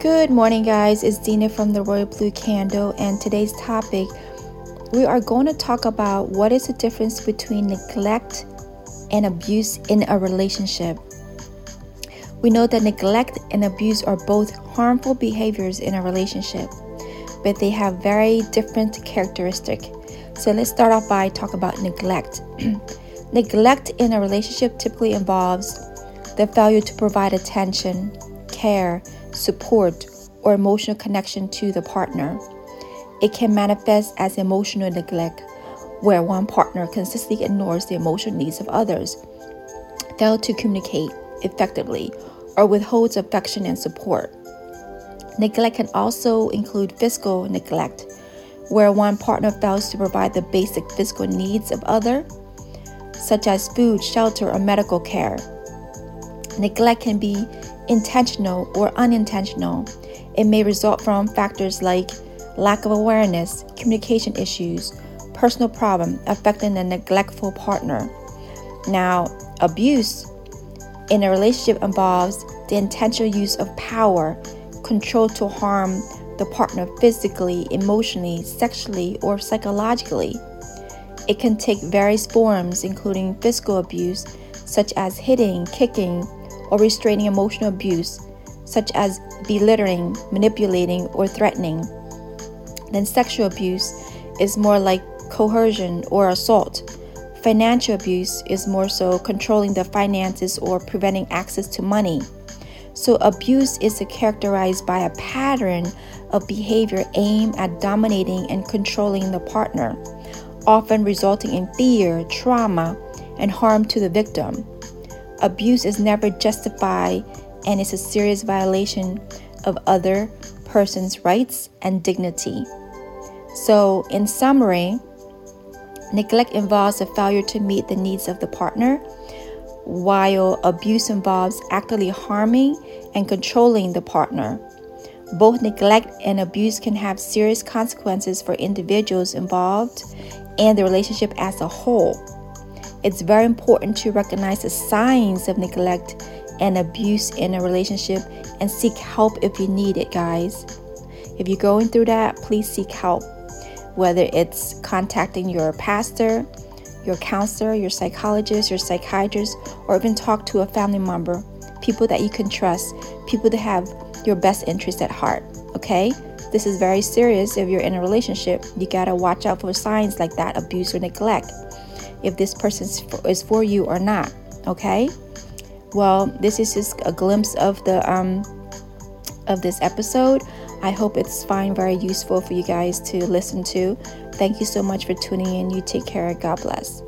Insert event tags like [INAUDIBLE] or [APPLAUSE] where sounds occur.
Good morning, guys. It's Dina from the Royal Blue Candle, and today's topic we are going to talk about what is the difference between neglect and abuse in a relationship. We know that neglect and abuse are both harmful behaviors in a relationship, but they have very different characteristics. So let's start off by talk about neglect. [CLEARS THROAT] neglect in a relationship typically involves the failure to provide attention, care, support, or emotional connection to the partner. It can manifest as emotional neglect, where one partner consistently ignores the emotional needs of others, fails to communicate effectively, or withholds affection and support. Neglect can also include physical neglect, where one partner fails to provide the basic physical needs of other, such as food, shelter, or medical care. Neglect can be intentional or unintentional. It may result from factors like lack of awareness, communication issues, personal problem affecting a neglectful partner. Now, abuse in a relationship involves the intentional use of power, control to harm the partner physically, emotionally, sexually, or psychologically. It can take various forms, including physical abuse, such as hitting, kicking, or restraining emotional abuse, such as belittling, manipulating, or threatening. Then sexual abuse is more like coercion or assault. Financial abuse is more so controlling the finances or preventing access to money. So, abuse is characterized by a pattern of behavior aimed at dominating and controlling the partner, often resulting in fear, trauma, and harm to the victim. Abuse is never justified and is a serious violation of other person's rights and dignity. So, in summary, neglect involves a failure to meet the needs of the partner, while abuse involves actively harming and controlling the partner. Both neglect and abuse can have serious consequences for individuals involved and the relationship as a whole. It's very important to recognize the signs of neglect and abuse in a relationship and seek help if you need it, guys. If you're going through that, please seek help. Whether it's contacting your pastor, your counselor, your psychologist, your psychiatrist, or even talk to a family member, people that you can trust, people that have your best interest at heart. Okay? This is very serious if you're in a relationship. You gotta watch out for signs like that abuse or neglect if this person is for you or not. Okay. Well, this is just a glimpse of the um of this episode. I hope it's fine, very useful for you guys to listen to. Thank you so much for tuning in. You take care. God bless.